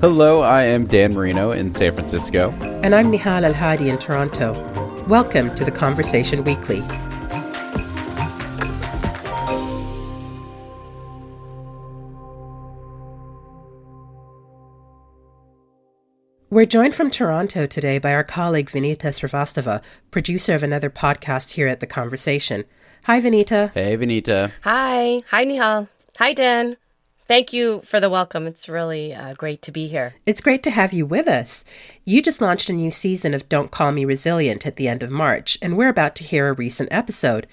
Hello, I am Dan Merino in San Francisco. And I'm Nehal El-Hadi in Toronto. Welcome to the Conversation Weekly. We're joined from Toronto today by our colleague Vinita Srivastava, producer of another podcast here at The Conversation. Hi, Vinita. Hey, Vinita. Hi. Hi, Nihal. Hi, Dan. Thank you for the welcome. It's really uh, great to be here. It's great to have you with us. You just launched a new season of Don't Call Me Resilient at the end of March, and we're about to hear a recent episode.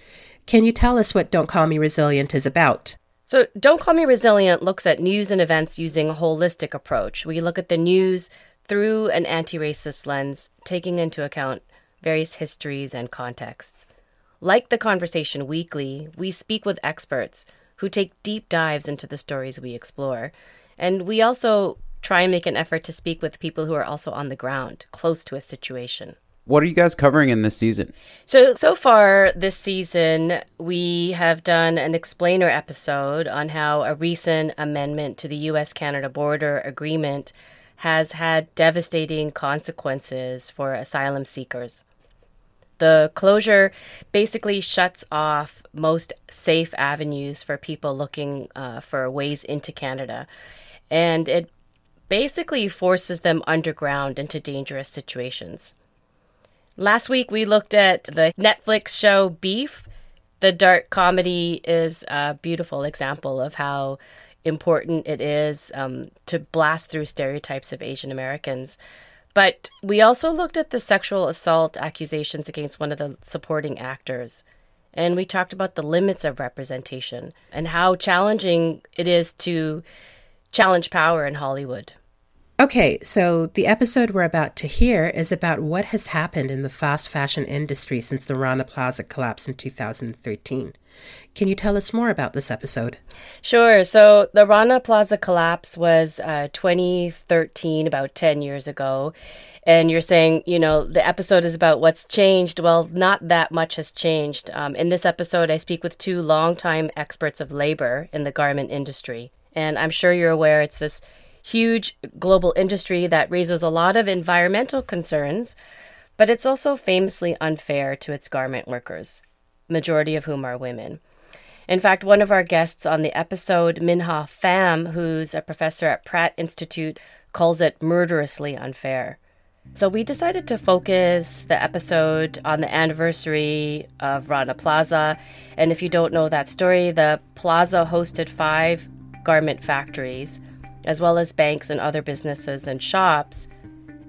Can you tell us what Don't Call Me Resilient is about? So, Don't Call Me Resilient looks at news and events using a holistic approach. We look at the news through an anti racist lens, taking into account various histories and contexts. Like the Conversation Weekly, we speak with experts who take deep dives into the stories we explore. And we also try and make an effort to speak with people who are also on the ground, close to a situation. What are you guys covering in this season? So, so far this season, we have done an explainer episode on how a recent amendment to the US Canada border agreement has had devastating consequences for asylum seekers. The closure basically shuts off most safe avenues for people looking uh, for ways into Canada. And it basically forces them underground into dangerous situations. Last week, we looked at the Netflix show Beef. The dark comedy is a beautiful example of how important it is um, to blast through stereotypes of Asian Americans. But we also looked at the sexual assault accusations against one of the supporting actors. And we talked about the limits of representation and how challenging it is to challenge power in Hollywood. Okay, so the episode we're about to hear is about what has happened in the fast fashion industry since the Rana Plaza collapse in 2013. Can you tell us more about this episode? Sure. So, the Rana Plaza collapse was uh, 2013, about 10 years ago. And you're saying, you know, the episode is about what's changed. Well, not that much has changed. Um, in this episode, I speak with two longtime experts of labor in the garment industry. And I'm sure you're aware it's this huge global industry that raises a lot of environmental concerns, but it's also famously unfair to its garment workers, majority of whom are women. In fact, one of our guests on the episode, Minh-Ha Pham, who's a professor at Pratt Institute, calls it murderously unfair. So we decided to focus the episode on the anniversary of Rana Plaza. And if you don't know that story, the plaza hosted five garment factories as well as banks and other businesses and shops.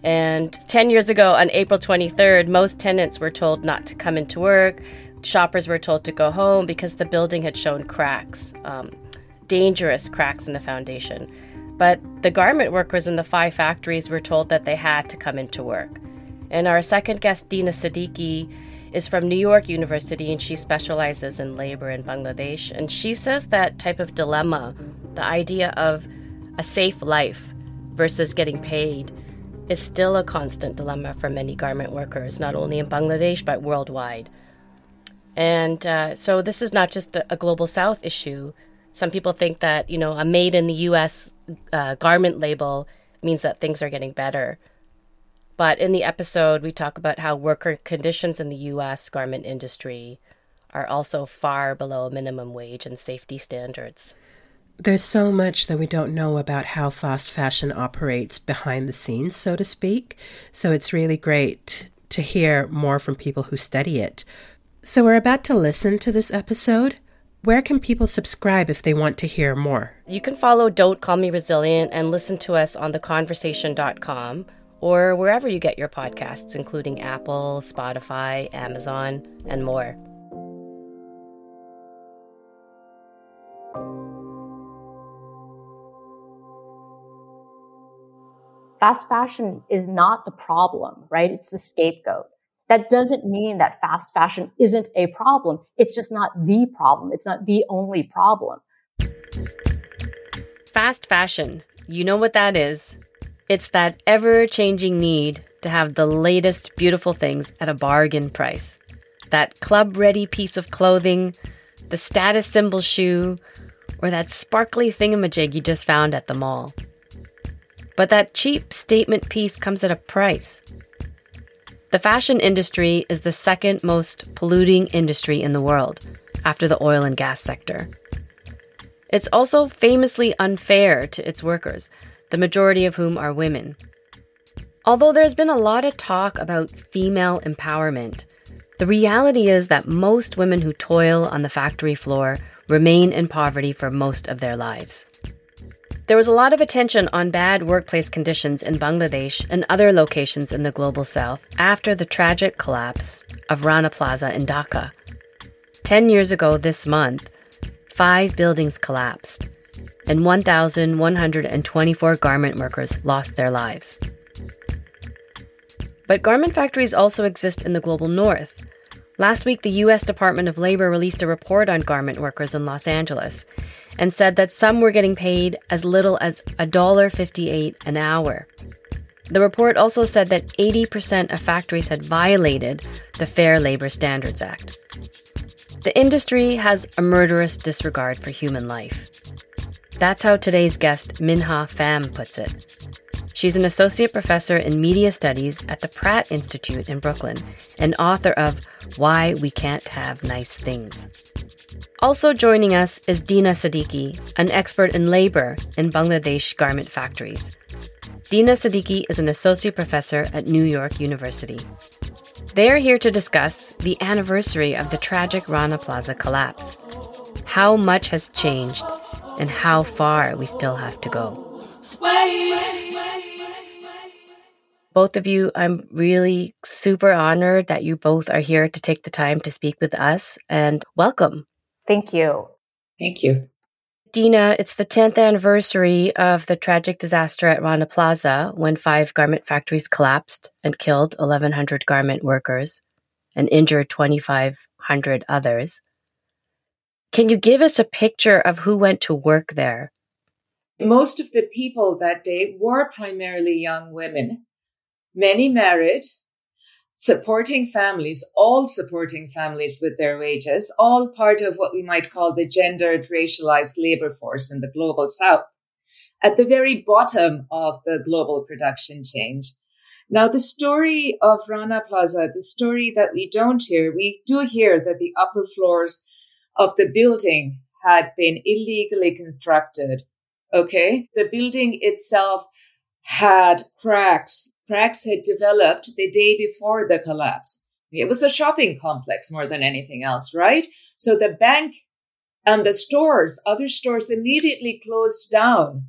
And 10 years ago, on April 23rd, most tenants were told not to come into work. Shoppers were told to go home because the building had shown cracks, um, dangerous cracks in the foundation. But the garment workers in the five factories were told that they had to come into work. And our second guest, Dina Siddiqi, is from New York University and she specializes in labor in Bangladesh. And she says that type of dilemma, the idea of a safe life versus getting paid is still a constant dilemma for many garment workers, not only in Bangladesh but worldwide. And uh, so this is not just a, global South issue. Some people think that you know a made in the U.S. Uh, garment label means that things are getting better. But in the episode, we talk about how worker conditions in the U.S. garment industry are also far below minimum wage and safety standards. There's so much that we don't know about how fast fashion operates behind the scenes, so to speak. So it's really great to hear more from people who study it. So we're about to listen to this episode. Where can people subscribe if they want to hear more? You can follow Don't Call Me Resilient and listen to us on theconversation.com or wherever you get your podcasts, including Apple, Spotify, Amazon, and more. fast fashion is not the problem, right? It's the scapegoat. That doesn't mean that fast fashion isn't a problem. It's just not the problem. It's not the only problem. Fast fashion, you know what that is. It's that ever changing need to have the latest beautiful things at a bargain price. That club ready piece of clothing, the status symbol shoe, or that sparkly thingamajig you just found at the mall. But that cheap statement piece comes at a price. The fashion industry is the second most polluting industry in the world, after the oil and gas sector. It's also famously unfair to its workers, the majority of whom are women. Although there's been a lot of talk about female empowerment, the reality is that most women who toil on the factory floor remain in poverty for most of their lives. There was a lot of attention on bad workplace conditions in Bangladesh and other locations in the global south after the tragic collapse of Rana Plaza in Dhaka. Ten years ago this month, five buildings collapsed, and 1,124 garment workers lost their lives. But garment factories also exist in the global north. Last week, the U.S. Department of Labor released a report on garment workers in Los Angeles and said that some were getting paid as little as $1.58 an hour. The report also said that 80% of factories had violated the Fair Labor Standards Act. The industry has a murderous disregard for human life. That's how today's guest, Minh-Ha Pham, puts it. She's an associate professor in media studies at the Pratt Institute in Brooklyn and author of Why We Can't Have Nice Things. Also joining us is Dina Siddiqi, an expert in labor in Bangladesh garment factories. Dina Siddiqi is an associate professor at New York University. They are here to discuss the anniversary of the tragic Rana Plaza collapse, how much has changed, and how far we still have to go. Both of you, I'm really super honored that you both are here to take the time to speak with us and welcome. Thank you. Thank you. Dina, it's the 10th anniversary of the tragic disaster at Rana Plaza when five garment factories collapsed and killed 1,100 garment workers and injured 2,500 others. Can you give us a picture of who went to work there? Most of the people that day were primarily young women many married, supporting families, all supporting families with their wages, all part of what we might call the gendered racialized labor force in the global south, at the very bottom of the global production change. Now, the story of Rana Plaza, the story that we don't hear, we do hear that the upper floors of the building had been illegally constructed. Okay. The building itself had cracks cracks had developed the day before the collapse. It was a shopping complex more than anything else, right? So the bank and the stores, other stores immediately closed down.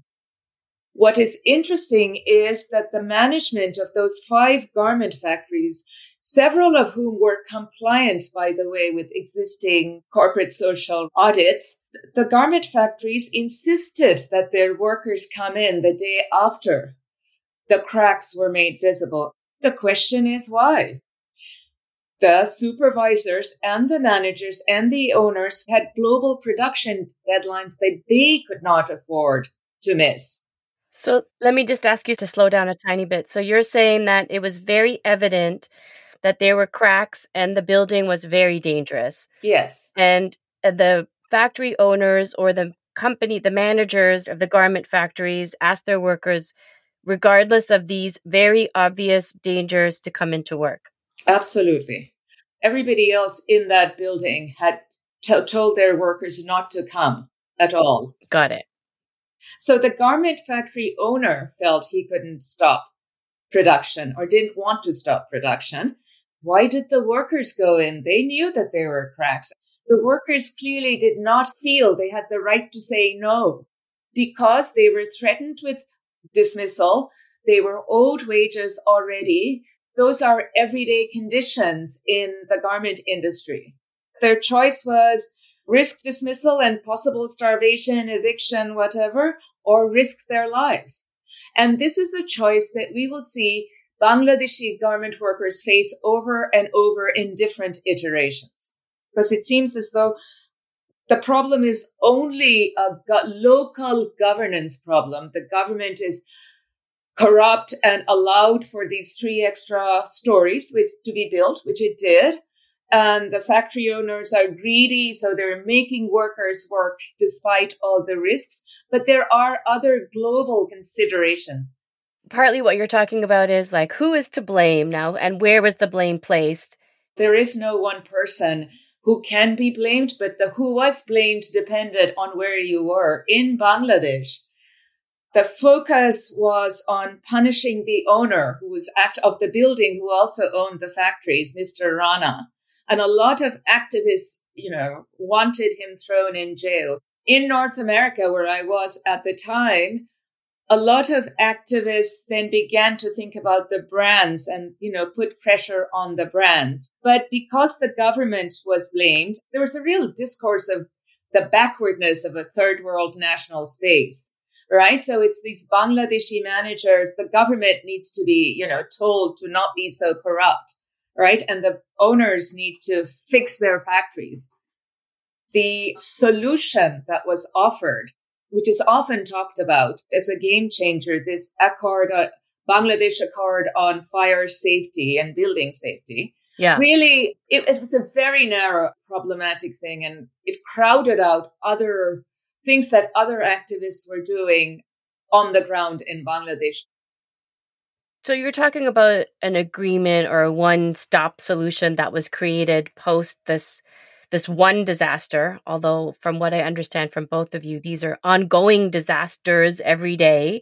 What is interesting is that the management of those five garment factories, several of whom were compliant, by the way, with existing corporate social audits, the garment factories insisted that their workers come in the day after the cracks were made visible. The question is why? The supervisors and the managers and the owners had global production deadlines that they could not afford to miss. So let me just ask you to slow down a tiny bit. So you're saying that it was very evident that there were cracks and the building was very dangerous. Yes. And uh, the factory owners or the company, the managers of the garment factories asked their workers regardless of these very obvious dangers to come into work. Absolutely. Everybody else in that building had t- told their workers not to come at all. Got it. So the garment factory owner felt he couldn't stop production or didn't want to stop production. Why did the workers go in? They knew that there were cracks. The workers clearly did not feel they had the right to say no because they were threatened with dismissal. They were owed wages already. Those are everyday conditions in the garment industry. Their choice was risk dismissal and possible starvation, eviction, whatever, or risk their lives. And this is a choice that we will see Bangladeshi garment workers face over and over in different iterations. Because it seems as though the problem is only a go- local governance problem. The government is corrupt and allowed for these three extra stories which, to be built, which it did. And the factory owners are greedy, so they're making workers work despite all the risks. But there are other global considerations. partly what you're talking about is like who is to blame now and where was the blame placed? There is no one person who can be blamed, but the who was blamed depended on where you were. In Bangladesh, the focus was on punishing the owner who was act of the building who also owned the factories, Mr. Rana. And a lot of activists, you know, wanted him thrown in jail. In North America, where I was at the time, a lot of activists then began to think about the brands and, you know, put pressure on the brands. But because the government was blamed, there was a real discourse of the backwardness of a third world national space, right? So it's these Bangladeshi managers, the government needs to be, you know, told to not be so corrupt, right? And the owners need to fix their factories. The solution that was offered which is often talked about as a game changer, this accord, uh, Bangladesh Accord on fire safety and building safety. Yeah. Really, it, it was a very narrow, problematic thing, and it crowded out other things that other activists were doing on the ground in Bangladesh. So you're talking about an agreement or a one-stop solution that was created post this this one disaster, although from what I understand from both of you, these are ongoing disasters every day.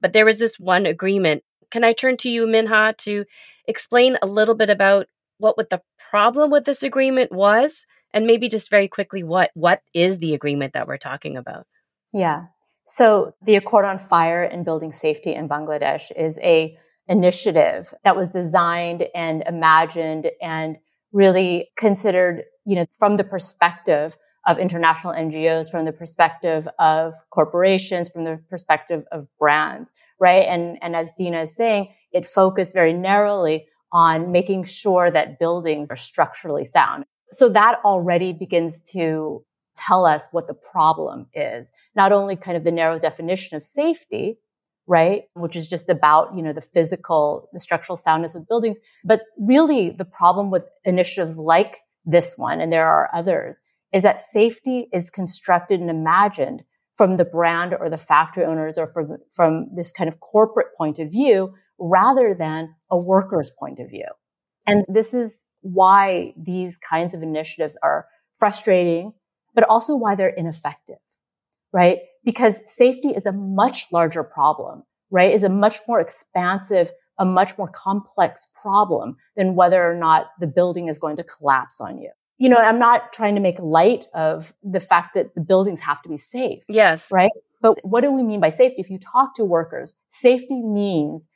But there was this one agreement. Can I turn to you, Minh-Ha, to explain a little bit about what, what the problem with this agreement was? And maybe just very quickly, what what is the agreement that we're talking about? Yeah. So the Accord on Fire and Building Safety in Bangladesh is a initiative that was designed and imagined and really considered you know, from the perspective of international NGOs, from the perspective of corporations, from the perspective of brands, right? And, and as Dina is saying, it focused very narrowly on making sure that buildings are structurally sound. So that already begins to tell us what the problem is. Not only kind of the narrow definition of safety, right? Which is just about, you know, the physical, the structural soundness of buildings, but really the problem with initiatives like this one, and there are others, is that safety is constructed and imagined from the brand or the factory owners or from, from this kind of corporate point of view rather than a worker's point of view. And this is why these kinds of initiatives are frustrating, but also why they're ineffective, right? Because safety is a much larger problem, right? Is a much more expansive a much more complex problem than whether or not the building is going to collapse on you. You know, I'm not trying to make light of the fact that the buildings have to be safe. Yes. Right. But what do we mean by safety? If you talk to workers, safety means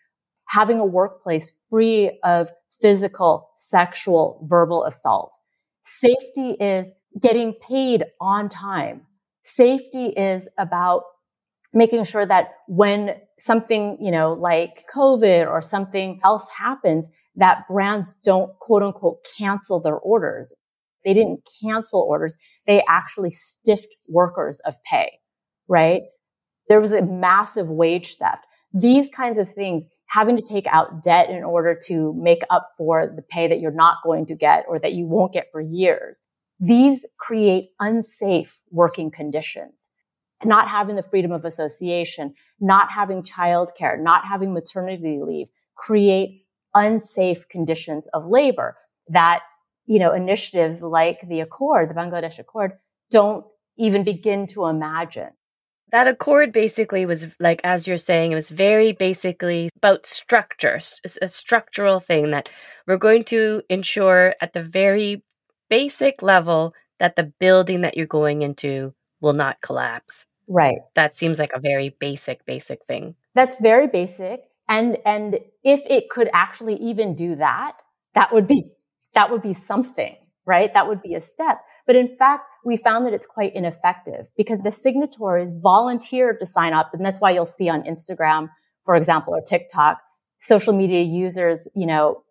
having a workplace free of physical, sexual, verbal assault. Safety is getting paid on time. Safety is about making sure that when something, you know, like COVID or something else happens, that brands don't quote unquote cancel their orders. They didn't cancel orders. They actually stiffed workers of pay, right? There was a massive wage theft. These kinds of things, having to take out debt in order to make up for the pay that you're not going to get or that you won't get for years. These create unsafe working conditions not having the freedom of association, not having childcare, not having maternity leave create unsafe conditions of labor that, you know, initiatives like the Accord, the Bangladesh Accord, don't even begin to imagine. That accord basically was like, as you're saying, it was very basically about structure, a structural thing that we're going to ensure at the very basic level that the building that you're going into will not collapse. Right. That seems like a very basic, basic thing. That's very basic. And, and if it could actually even do that, that would be, that would be something, right? That would be a step. But in fact, we found that it's quite ineffective because the signatories volunteered to sign up. And that's why you'll see on Instagram, for example, or TikTok, social media users, you know,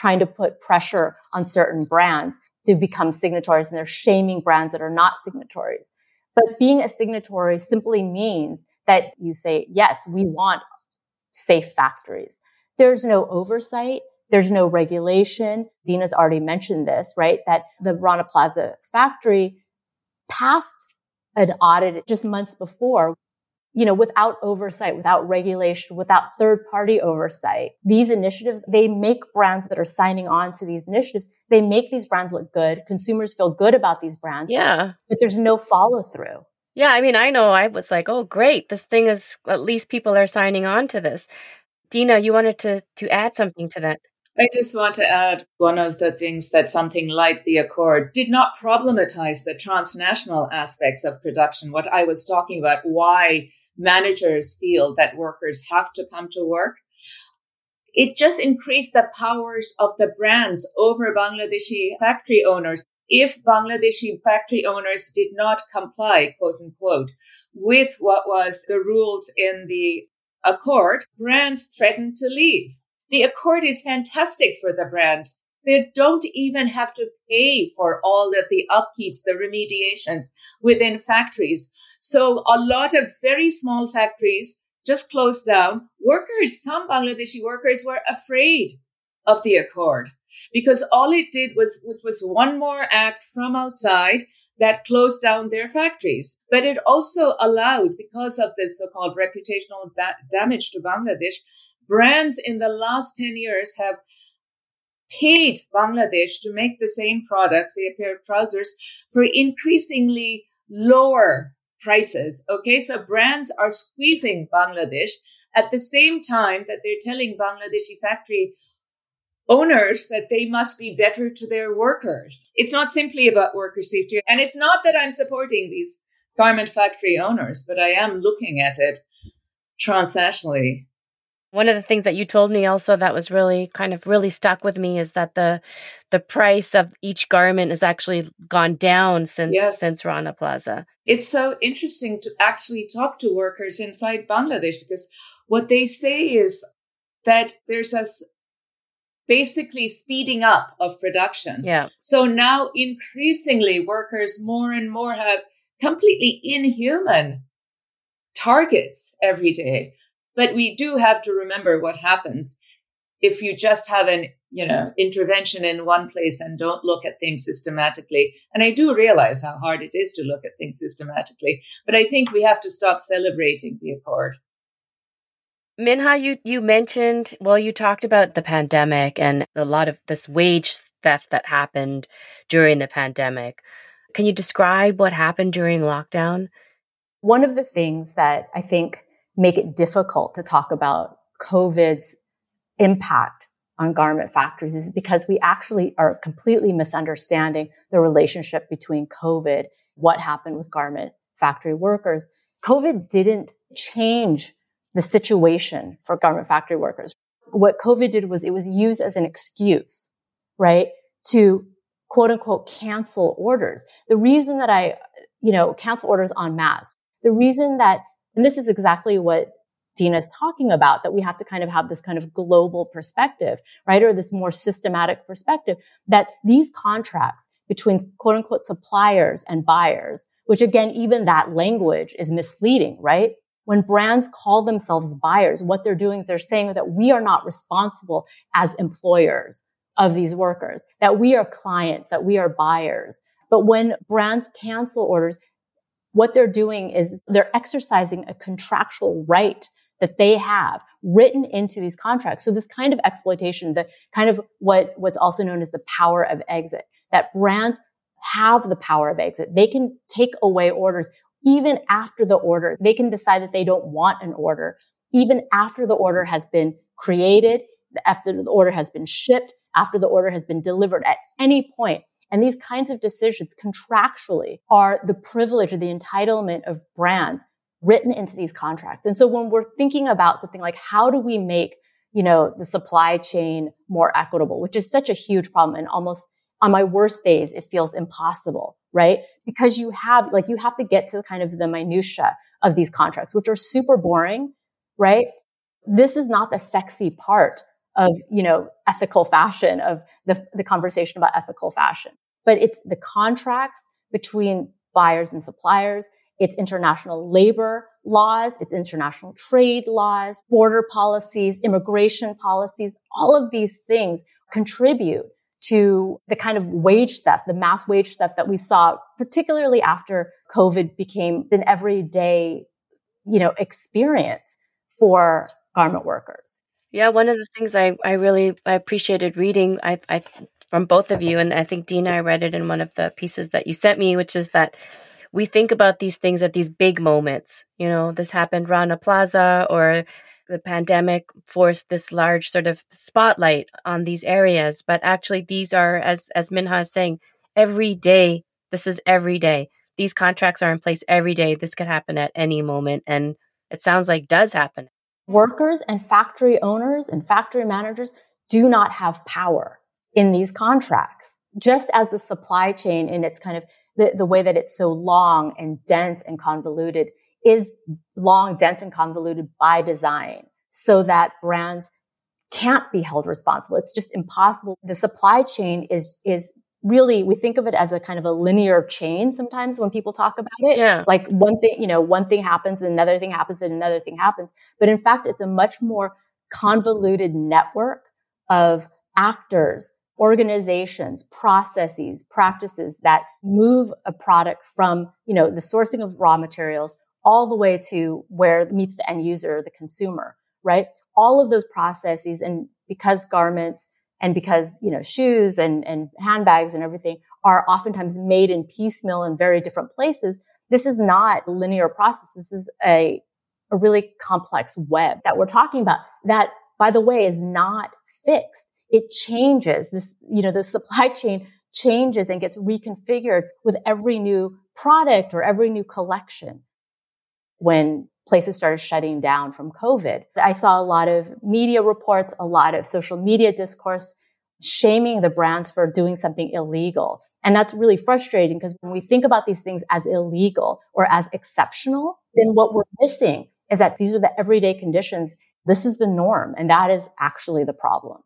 trying to put pressure on certain brands to become signatories and they're shaming brands that are not signatories. But being a signatory simply means that you say, yes, we want safe factories. There's no oversight. There's no regulation. Dina's already mentioned this, right? That the Rana Plaza factory passed an audit just months before. You know, without oversight, without regulation, without third party oversight, these initiatives, they make brands that are signing on to these initiatives, they make these brands look good. Consumers feel good about these brands. Yeah. But there's no follow through. Yeah. I mean, I know I was like, oh, great. This thing is, at least people are signing on to this. Dina, you wanted to, to add something to that. I just want to add one of the things that something like the Accord did not problematize the transnational aspects of production. What I was talking about, why managers feel that workers have to come to work. It just increased the powers of the brands over Bangladeshi factory owners. If Bangladeshi factory owners did not comply, quote unquote, with what was the rules in the Accord, brands threatened to leave the Accord is fantastic for the brands. They don't even have to pay for all of the upkeeps, the remediations within factories. So a lot of very small factories just closed down. Workers, some Bangladeshi workers were afraid of the Accord because all it did was, it was one more act from outside that closed down their factories. But it also allowed, because of this so-called reputational ba- damage to Bangladesh, brands in the last 10 years have paid Bangladesh to make the same products, say a pair of trousers, for increasingly lower prices. Okay. So brands are squeezing Bangladesh at the same time that they're telling Bangladeshi factory owners that they must be better to their workers. It's not simply about worker safety. And it's not that I'm supporting these garment factory owners, but I am looking at it transnationally one of the things that you told me also that was really kind of really stuck with me is that the the price of each garment has actually gone down since yes. since Rana Plaza. It's so interesting to actually talk to workers inside Bangladesh because what they say is that there's a basically speeding up of production. Yeah. So now increasingly workers more and more have completely inhuman targets every day. But we do have to remember what happens if you just have an, you know, intervention in one place and don't look at things systematically. And I do realize how hard it is to look at things systematically, but I think we have to stop celebrating the accord. Minh-Ha, you, you mentioned, well, you talked about the pandemic and a lot of this wage theft that happened during the pandemic. Can you describe what happened during lockdown? One of the things that I think make it difficult to talk about COVID's impact on garment factories is because we actually are completely misunderstanding the relationship between COVID, what happened with garment factory workers. COVID didn't change the situation for garment factory workers. What COVID did was it was used as an excuse, right? To quote unquote cancel orders. The reason that I, you know, cancel orders on mass, the reason that and this is exactly what Dina is talking about, that we have to kind of have this kind of global perspective, right? Or this more systematic perspective that these contracts between quote unquote suppliers and buyers, which again, even that language is misleading, right? When brands call themselves buyers, what they're doing is they're saying that we are not responsible as employers of these workers, that we are clients, that we are buyers. But when brands cancel orders, what they're doing is they're exercising a contractual right that they have written into these contracts. So this kind of exploitation, the kind of what, what's also known as the power of exit, that brands have the power of exit. They can take away orders even after the order. They can decide that they don't want an order, even after the order has been created, after the order has been shipped, after the order has been delivered at any point. And these kinds of decisions contractually are the privilege or the entitlement of brands written into these contracts. And so when we're thinking about the thing like, how do we make, you know, the supply chain more equitable, which is such a huge problem and almost on my worst days, it feels impossible, right? Because you have, like, you have to get to kind of the minutia of these contracts, which are super boring, right? This is not the sexy part of, you know, ethical fashion of the, the conversation about ethical fashion but it's the contracts between buyers and suppliers. It's international labor laws. It's international trade laws, border policies, immigration policies. All of these things contribute to the kind of wage theft, the mass wage theft that we saw, particularly after COVID became an everyday, you know, experience for garment workers. Yeah, one of the things I, I really I appreciated reading I, I from both of you, and I think Dina, I read it in one of the pieces that you sent me, which is that we think about these things at these big moments. You know, this happened Rana Plaza or the pandemic forced this large sort of spotlight on these areas. But actually these are, as as Minh-Ha is saying, every day. This is every day. These contracts are in place every day. This could happen at any moment. And it sounds like does happen. Workers and factory owners and factory managers do not have power in these contracts. Just as the supply chain in its kind of the, the way that it's so long and dense and convoluted is long, dense and convoluted by design so that brands can't be held responsible. It's just impossible. The supply chain is, is really, we think of it as a kind of a linear chain sometimes when people talk about it. Yeah. Like one thing, you know, one thing happens and another thing happens and another thing happens. But in fact, it's a much more convoluted network of actors, organizations, processes, practices that move a product from, you know, the sourcing of raw materials all the way to where it meets the end user, the consumer, right? All of those processes. And because garments and because, you know, shoes and, and handbags and everything are oftentimes made in piecemeal in very different places, this is not a linear process. This is a, a really complex web that we're talking about that, by the way, is not fixed. It changes this, you know, the supply chain changes and gets reconfigured with every new product or every new collection when places started shutting down from COVID. I saw a lot of media reports, a lot of social media discourse shaming the brands for doing something illegal. And that's really frustrating because when we think about these things as illegal or as exceptional, then what we're missing is that these are the everyday conditions. This is the norm. And that is actually the problem.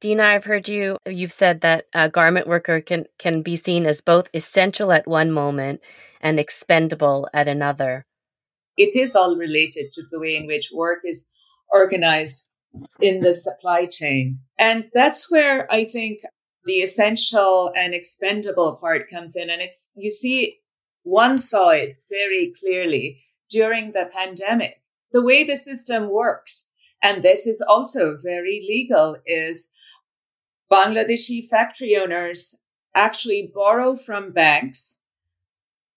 Dina, I've heard you, you've said that a garment worker can, can be seen as both essential at one moment and expendable at another it is all related to the way in which work is organized in the supply chain. And that's where I think the essential and expendable part comes in. And it's, you see, one saw it very clearly during the pandemic. The way the system works, and this is also very legal, is Bangladeshi factory owners actually borrow from banks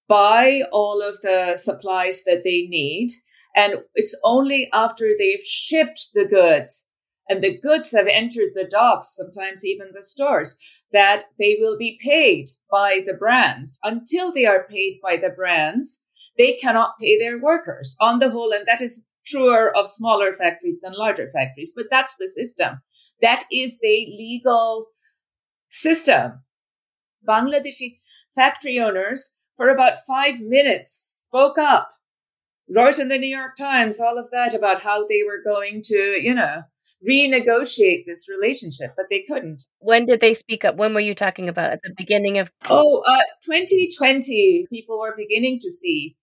buy all of the supplies that they need. And it's only after they've shipped the goods and the goods have entered the docks, sometimes even the stores, that they will be paid by the brands. Until they are paid by the brands, they cannot pay their workers on the whole. And that is truer of smaller factories than larger factories. But that's the system. That is the legal system. Bangladeshi factory owners for about five minutes, spoke up, wrote in the New York Times, all of that about how they were going to, you know, renegotiate this relationship, but they couldn't. When did they speak up? When were you talking about? At the beginning of? Oh, uh, 2020, people were beginning to see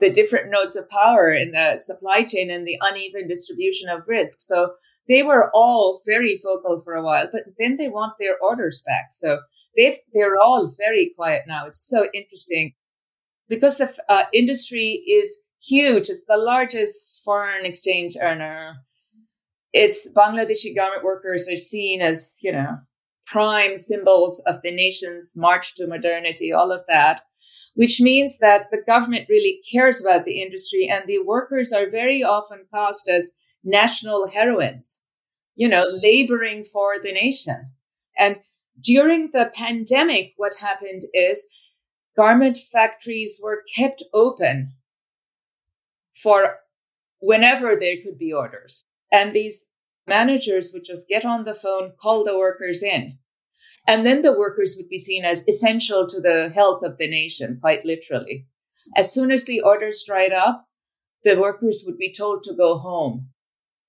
the different nodes of power in the supply chain and the uneven distribution of risk. So they were all very vocal for a while, but then they want their orders back. So they they're all very quiet now. It's so interesting because the uh, industry is huge. It's the largest foreign exchange earner. It's Bangladeshi garment workers are seen as you know prime symbols of the nation's march to modernity. All of that. Which means that the government really cares about the industry and the workers are very often cast as national heroines, you know, laboring for the nation. And during the pandemic, what happened is garment factories were kept open for whenever there could be orders. And these managers would just get on the phone, call the workers in. And then the workers would be seen as essential to the health of the nation, quite literally. As soon as the orders dried up, the workers would be told to go home.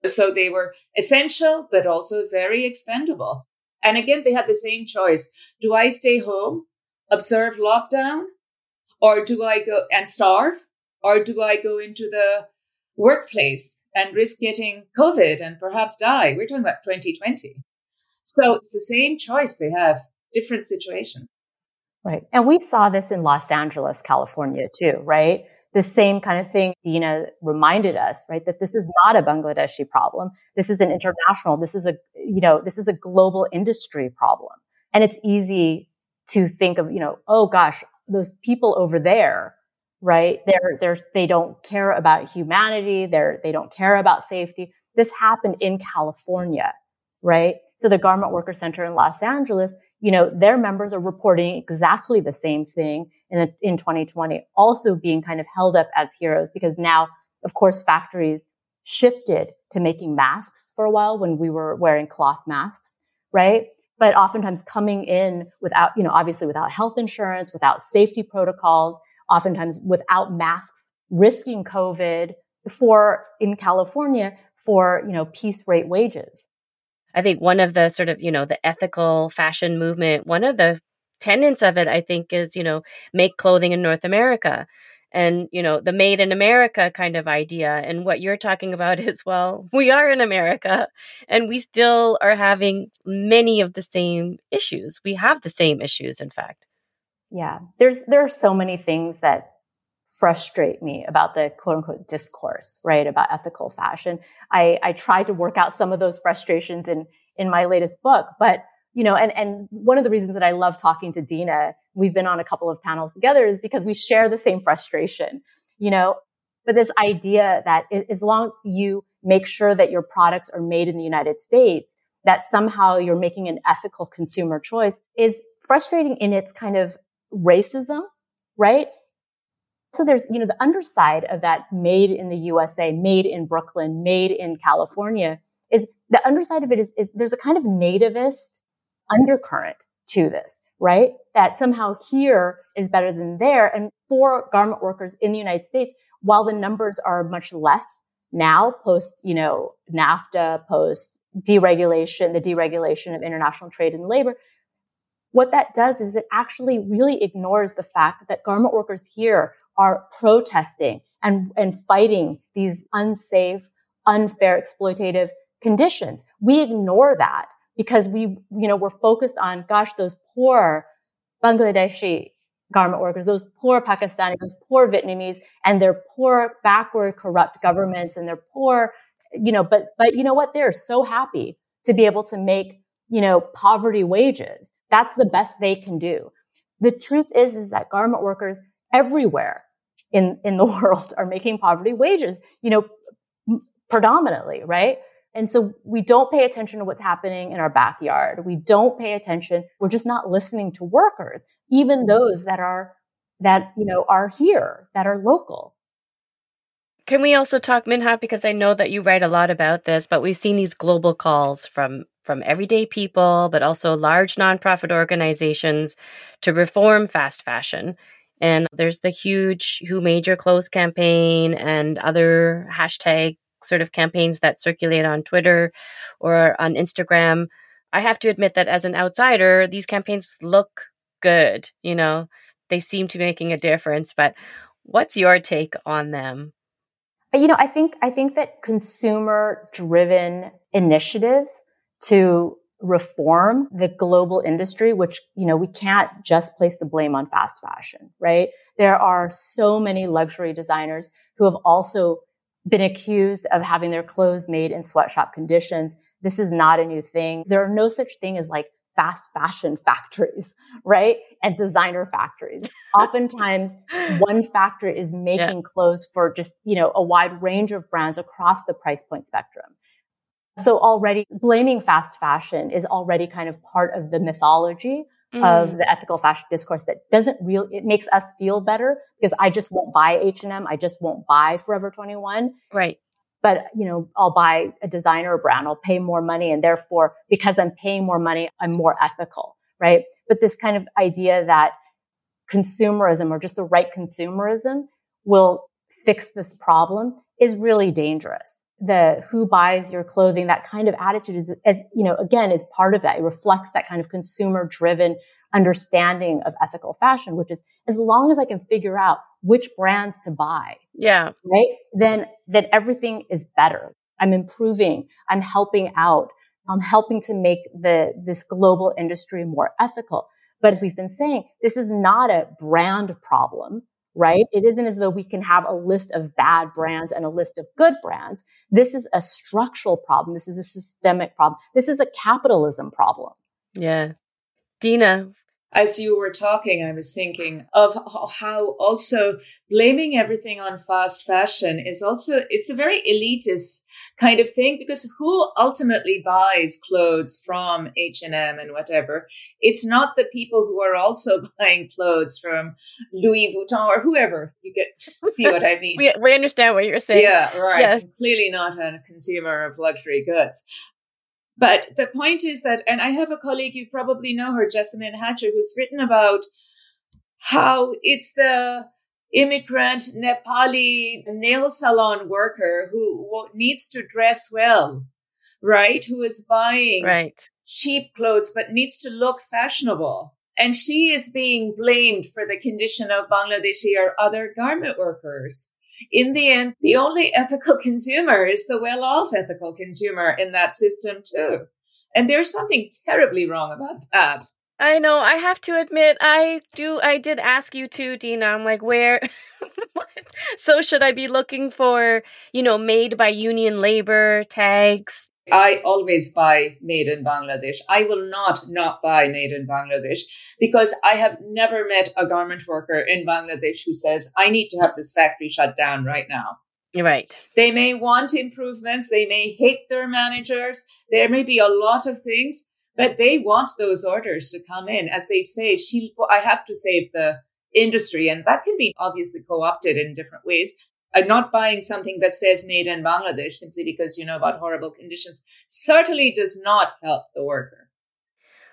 So they were essential, but also very expendable. And again, they had the same choice. Do I stay home, observe lockdown, or do I go and starve, or do I go into the workplace and risk getting COVID and perhaps die? We're talking about 2020. So it's the same choice they have, different situation. Right. And we saw this in Los Angeles, California too, right? The same kind of thing Dina reminded us, right? That this is not a Bangladeshi problem. This is an international, this is a, you know, this is a global industry problem. And it's easy to think of, you know, oh gosh, those people over there, right? They're, they're, they don't care about humanity. They're, they don't care about safety. This happened in California, right? So the Garment Worker Center in Los Angeles, you know, their members are reporting exactly the same thing in, in 2020, also being kind of held up as heroes because now, of course, factories shifted to making masks for a while when we were wearing cloth masks, right? But oftentimes coming in without, you know, obviously without health insurance, without safety protocols, oftentimes without masks, risking COVID for in California for, you know, piece rate wages. I think one of the sort of, you know, the ethical fashion movement, one of the tenets of it, I think, is, you know, make clothing in North America and, you know, the made in America kind of idea. And what you're talking about is, well, we are in America and we still are having many of the same issues. We have the same issues, in fact. Yeah. There's, there are so many things that frustrate me about the quote unquote discourse, right? About ethical fashion. I, I tried to work out some of those frustrations in, in my latest book, but you know, and, and one of the reasons that I love talking to Dina, we've been on a couple of panels together is because we share the same frustration, you know, but this idea that as long as you make sure that your products are made in the United States, that somehow you're making an ethical consumer choice is frustrating in its kind of racism, right? So there's, you know, the underside of that made in the USA, made in Brooklyn, made in California is the underside of it is, is there's a kind of nativist undercurrent to this, right? That somehow here is better than there. And for garment workers in the United States, while the numbers are much less now post, you know, NAFTA, post deregulation, the deregulation of international trade and labor, what that does is it actually really ignores the fact that garment workers here are protesting and, and fighting these unsafe, unfair, exploitative conditions. We ignore that because we, you know, we're focused on, gosh, those poor Bangladeshi garment workers, those poor Pakistani, those poor Vietnamese, and their poor, backward, corrupt governments, and their poor, you know, but, but you know what? They're so happy to be able to make, you know, poverty wages. That's the best they can do. The truth is, is that garment workers everywhere in, in the world are making poverty wages, you know, predominantly, right? And so we don't pay attention to what's happening in our backyard. We don't pay attention. We're just not listening to workers, even mm-hmm. those that are, that, you know, are here, that are local. Can we also talk Minh-Ha because I know that you write a lot about this, but we've seen these global calls from from everyday people, but also large nonprofit organizations to reform fast fashion. And there's the huge Who Made Your Clothes campaign and other hashtag sort of campaigns that circulate on Twitter or on Instagram. I have to admit that as an outsider, these campaigns look good. You know, they seem to be making a difference. But what's your take on them? Uh, you know, I think I think that consumer driven initiatives to reform the global industry, which, you know, we can't just place the blame on fast fashion, right? There are so many luxury designers who have also been accused of having their clothes made in sweatshop conditions. This is not a new thing. There are no such thing as like fast fashion factories, right? And designer factories. Oftentimes one factory is making yeah. clothes for just, you know, a wide range of brands across the price point spectrum. So already blaming fast fashion is already kind of part of the mythology mm. of the ethical fashion discourse that doesn't real, it makes us feel better because I just won't buy H&M. I just won't buy Forever 21. Right. But, you know, I'll buy a designer brand. I'll pay more money. And therefore, because I'm paying more money, I'm more ethical. Right. But this kind of idea that consumerism or just the right consumerism will fix this problem is really dangerous the who buys your clothing, that kind of attitude is, as, you know, again, is part of that. It reflects that kind of consumer driven understanding of ethical fashion, which is as long as I can figure out which brands to buy. Yeah. Right. Then, then everything is better. I'm improving. I'm helping out. I'm helping to make the, this global industry more ethical. But as we've been saying, this is not a brand problem right? It isn't as though we can have a list of bad brands and a list of good brands. This is a structural problem. This is a systemic problem. This is a capitalism problem. Yeah. Dina. As you were talking, I was thinking of how also blaming everything on fast fashion is also, it's a very elitist kind of thing because who ultimately buys clothes from H&M and whatever? It's not the people who are also buying clothes from Louis Vuitton or whoever. You get see what I mean. We, we understand what you're saying. Yeah right. Yes. clearly not a consumer of luxury goods. But the point is that and I have a colleague you probably know her Jessamyn Hatcher who's written about how it's the immigrant Nepali nail salon worker who needs to dress well, right? Who is buying right. cheap clothes but needs to look fashionable. And she is being blamed for the condition of Bangladeshi or other garment workers. In the end, the only ethical consumer is the well off ethical consumer in that system too. And there's something terribly wrong about that. I know. I have to admit, I do. I did ask you too, Dina. I'm like, where? so should I be looking for, you know, made by union labor tags? I always buy made in Bangladesh. I will not not buy made in Bangladesh because I have never met a garment worker in Bangladesh who says, I need to have this factory shut down right now. You're right. They may want improvements. They may hate their managers. There may be a lot of things, but they want those orders to come in. As they say, she, I have to save the industry. And that can be obviously co-opted in different ways. I'm not buying something that says made in Bangladesh simply because you know about horrible conditions certainly does not help the worker.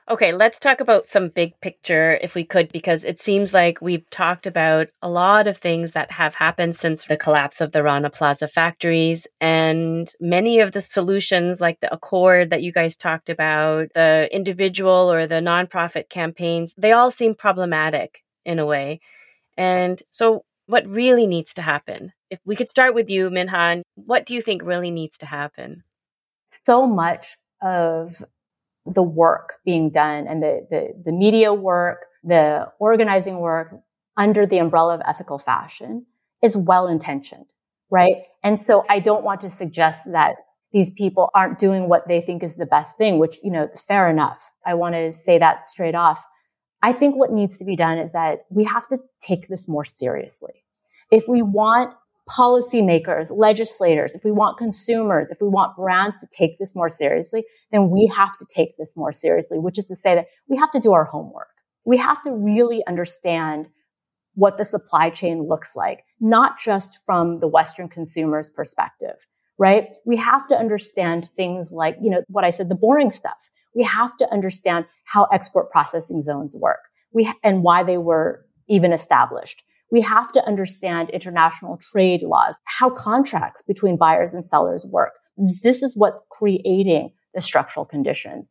Okay, let's talk about some big picture if we could, because it seems like we've talked about a lot of things that have happened since the collapse of the Rana Plaza factories. And many of the solutions, like the Accord that you guys talked about, the individual or the nonprofit campaigns, they all seem problematic in a way. And so, what really needs to happen? If we could start with you, Minh-Ha, what do you think really needs to happen? So much of the work being done and the, the, the media work, the organizing work under the umbrella of ethical fashion is well intentioned, right? And so I don't want to suggest that these people aren't doing what they think is the best thing, which, you know, fair enough. I want to say that straight off. I think what needs to be done is that we have to take this more seriously. If we want policymakers, legislators, if we want consumers, if we want brands to take this more seriously, then we have to take this more seriously, which is to say that we have to do our homework. We have to really understand what the supply chain looks like, not just from the Western consumer's perspective, right? We have to understand things like, you know, what I said, the boring stuff. We have to understand how export processing zones work. We, and why they were even established we have to understand international trade laws, how contracts between buyers and sellers work. This is what's creating the structural conditions.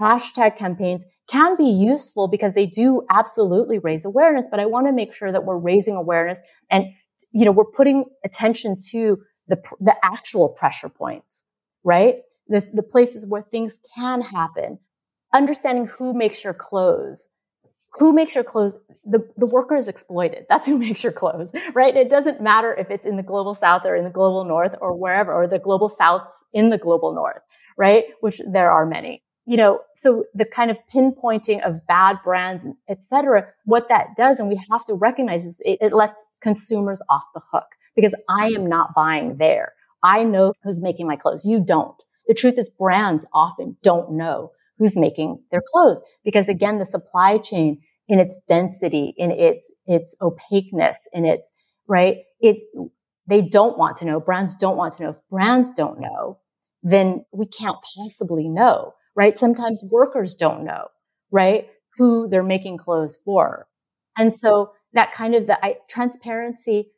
Hashtag campaigns can be useful because they do absolutely raise awareness, but I want to make sure that we're raising awareness and, you know, we're putting attention to the, the actual pressure points, right? The, the places where things can happen. Understanding who makes your clothes, who makes your clothes the, the worker is exploited. That's who makes your clothes right? It doesn't matter if it's in the global south or in the global north or wherever or the global south in the global north right? Which there are many. You know so the kind of pinpointing of bad brands etc what that does and we have to recognize is it, it lets consumers off the hook because i am not buying there. I know who's making my clothes. You don't. The truth is brands often don't know who's making their clothes. Because again, the supply chain in its density, in its, its opaqueness, in its, right? It, they don't want to know. Brands don't want to know. If brands don't know, then we can't possibly know, right? Sometimes workers don't know, right? Who they're making clothes for. And so that kind of the I, transparency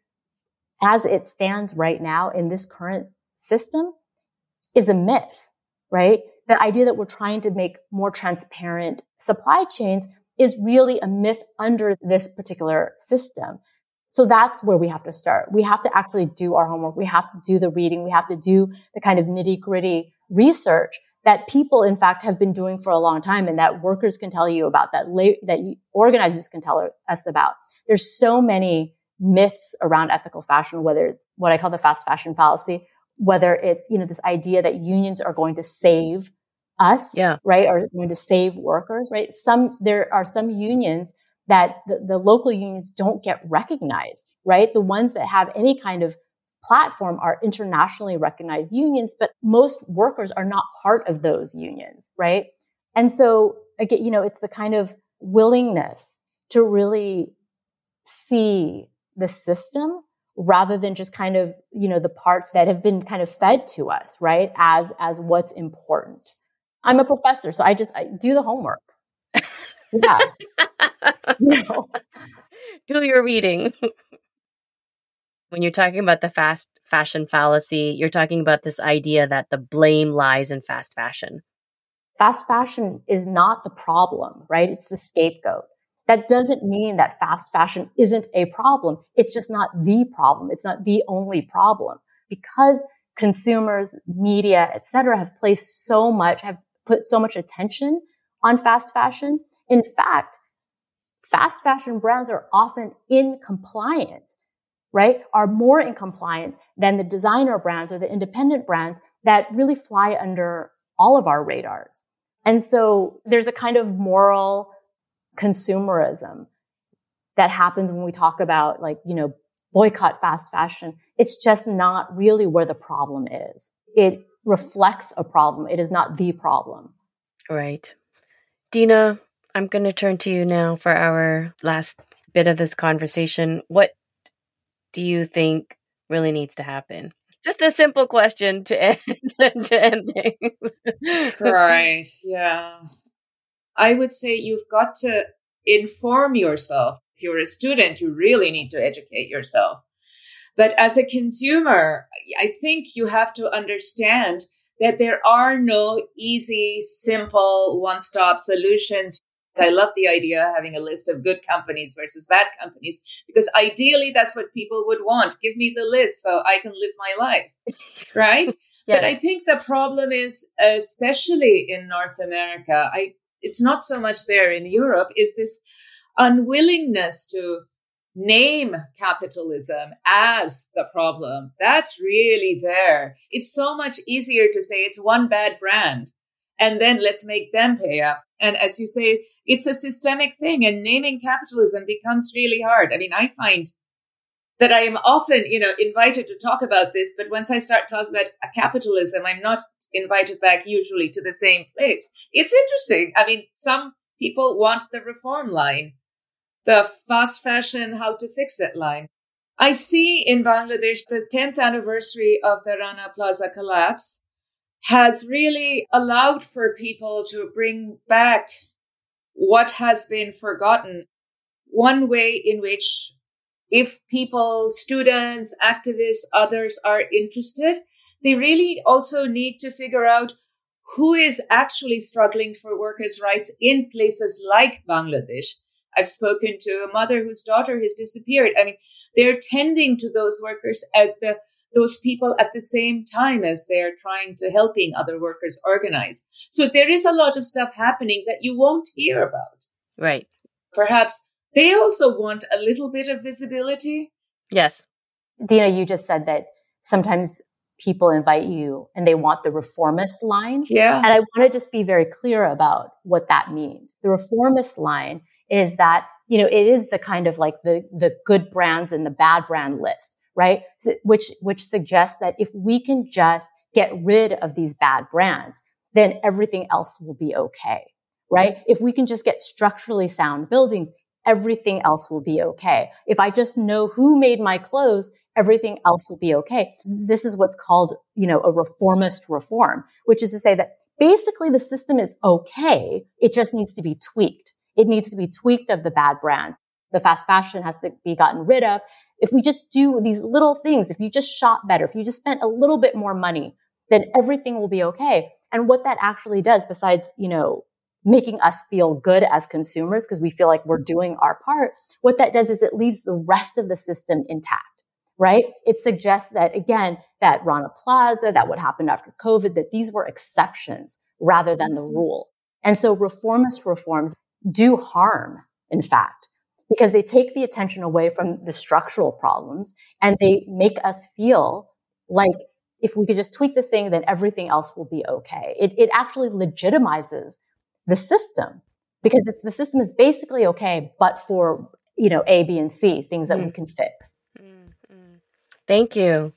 as it stands right now in this current system is a myth, right? The idea that we're trying to make more transparent supply chains is really a myth under this particular system. So that's where we have to start. We have to actually do our homework. We have to do the reading. We have to do the kind of nitty gritty research that people, in fact, have been doing for a long time and that workers can tell you about, that, la- that organizers can tell us about. There's so many myths around ethical fashion, whether it's what I call the fast fashion fallacy, whether it's, you know, this idea that unions are going to save us, yeah. right, are going to save workers, right? Some, there are some unions that the, the local unions don't get recognized, right? The ones that have any kind of platform are internationally recognized unions, but most workers are not part of those unions, right? And so again, you know, it's the kind of willingness to really see the system rather than just kind of, you know, the parts that have been kind of fed to us, right? As, as what's important. I'm a professor, so I just I do the homework. yeah. you know. Do your reading when you're talking about the fast fashion fallacy, you're talking about this idea that the blame lies in fast fashion. Fast fashion is not the problem, right? It's the scapegoat. That doesn't mean that fast fashion isn't a problem. It's just not the problem. It's not the only problem because consumers, media, etc., have placed so much, have put so much attention on fast fashion. In fact, fast fashion brands are often in compliance right, are more in compliance than the designer brands or the independent brands that really fly under all of our radars. And so there's a kind of moral consumerism that happens when we talk about like, you know, boycott fast fashion. It's just not really where the problem is. It reflects a problem. It is not the problem. Right. Dina, I'm going to turn to you now for our last bit of this conversation. What do you think really needs to happen? Just a simple question to end to end things. right. Yeah. I would say you've got to inform yourself. If you're a student, you really need to educate yourself. But as a consumer, I think you have to understand that there are no easy, simple, one stop solutions. I love the idea of having a list of good companies versus bad companies because ideally that's what people would want. Give me the list so I can live my life. Right? yes. But I think the problem is, especially in North America, I, it's not so much there in Europe, is this unwillingness to name capitalism as the problem. That's really there. It's so much easier to say it's one bad brand and then let's make them pay up. And as you say, it's a systemic thing and naming capitalism becomes really hard. I mean, I find that I am often, you know, invited to talk about this, but once I start talking about capitalism, I'm not invited back usually to the same place. It's interesting. I mean, some people want the reform line, the fast fashion, how to fix it line. I see in Bangladesh the 10th anniversary of the Rana Plaza collapse has really allowed for people to bring back what has been forgotten. One way in which if people, students, activists, others are interested, they really also need to figure out who is actually struggling for workers' rights in places like Bangladesh. I've spoken to a mother whose daughter has disappeared. I mean, they're tending to those workers at the those people at the same time as they're trying to helping other workers organize. So there is a lot of stuff happening that you won't hear about. Right. Perhaps they also want a little bit of visibility. Yes. Dina, you just said that sometimes people invite you and they want the reformist line. Yeah. And I want to just be very clear about what that means. The reformist line is that, you know, it is the kind of like the, the good brands and the bad brand list right? So, which, which suggests that if we can just get rid of these bad brands, then everything else will be okay, right? If we can just get structurally sound buildings, everything else will be okay. If I just know who made my clothes, everything else will be okay. This is what's called, you know, a reformist reform, which is to say that basically the system is okay. It just needs to be tweaked. It needs to be tweaked of the bad brands. The fast fashion has to be gotten rid of if we just do these little things, if you just shop better, if you just spent a little bit more money, then everything will be okay. And what that actually does, besides, you know, making us feel good as consumers because we feel like we're doing our part, what that does is it leaves the rest of the system intact, right? It suggests that again, that Rana Plaza, that what happened after COVID, that these were exceptions rather than the rule. And so reformist reforms do harm, in fact, because they take the attention away from the structural problems and they make us feel like if we could just tweak this thing, then everything else will be okay. It, it actually legitimizes the system because it's, the system is basically okay, but for, you know, A, B, and C, things that mm. we can fix. Thank you.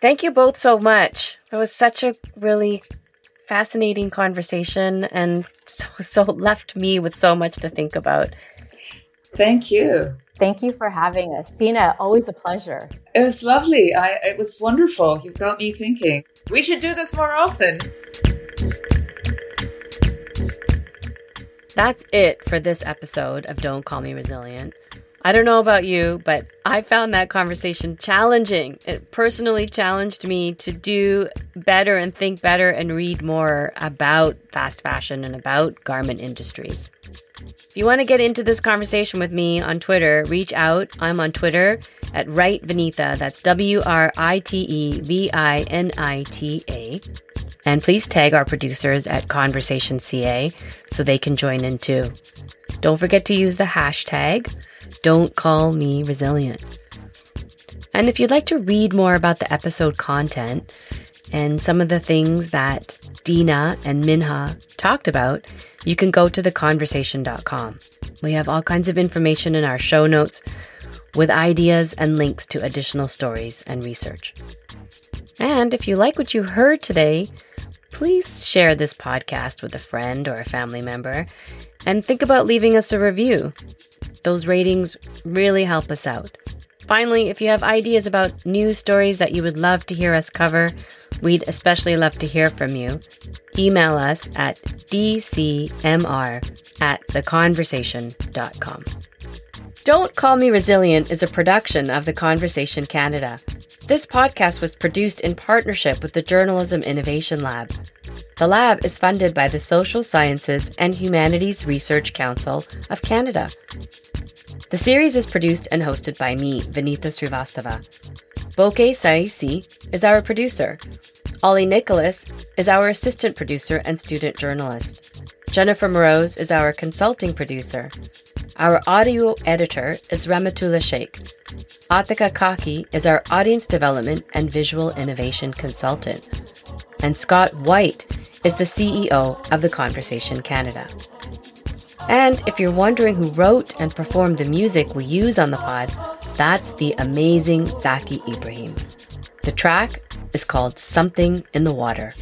Thank you both so much. That was such a really fascinating conversation and so, so left me with so much to think about. Thank you. Thank you for having us. Dina, always a pleasure. It was lovely. I, it was wonderful. You've got me thinking. We should do this more often. That's it for this episode of Don't Call Me Resilient. I don't know about you, but I found that conversation challenging. It personally challenged me to do better and think better and read more about fast fashion and about garment industries. If you want to get into this conversation with me on Twitter, reach out. I'm on Twitter at Write Vinita. That's W R I T E V I N I T A. And please tag our producers at Conversation CA so they can join in too. Don't forget to use the hashtag don't Call Me Resilient. And if you'd like to read more about the episode content and some of the things that Dina and Minh-Ha talked about, you can go to theconversation.com. We have all kinds of information in our show notes with ideas and links to additional stories and research. And if you like what you heard today, please share this podcast with a friend or a family member and think about leaving us a review. Those ratings really help us out. Finally, if you have ideas about news stories that you would love to hear us cover, we'd especially love to hear from you. Email us at dcmr at theconversation.com. Don't Call Me Resilient is a production of The Conversation Canada. This podcast was produced in partnership with the Journalism Innovation Lab. The lab is funded by the Social Sciences and Humanities Research Council of Canada. The series is produced and hosted by me, Vinita Srivastava. Boke Saisi is our producer. Ollie Nicholas is our assistant producer and student journalist. Jennifer Moroz is our consulting producer. Our audio editor is Rehmatullah Sheikh. Ateqah Khaki is our audience development and visual innovation consultant. And Scott White is the CEO of The Conversation Canada. And if you're wondering who wrote and performed the music we use on the pod, that's the amazing Zaki Ibrahim. The track is called Something in the Water.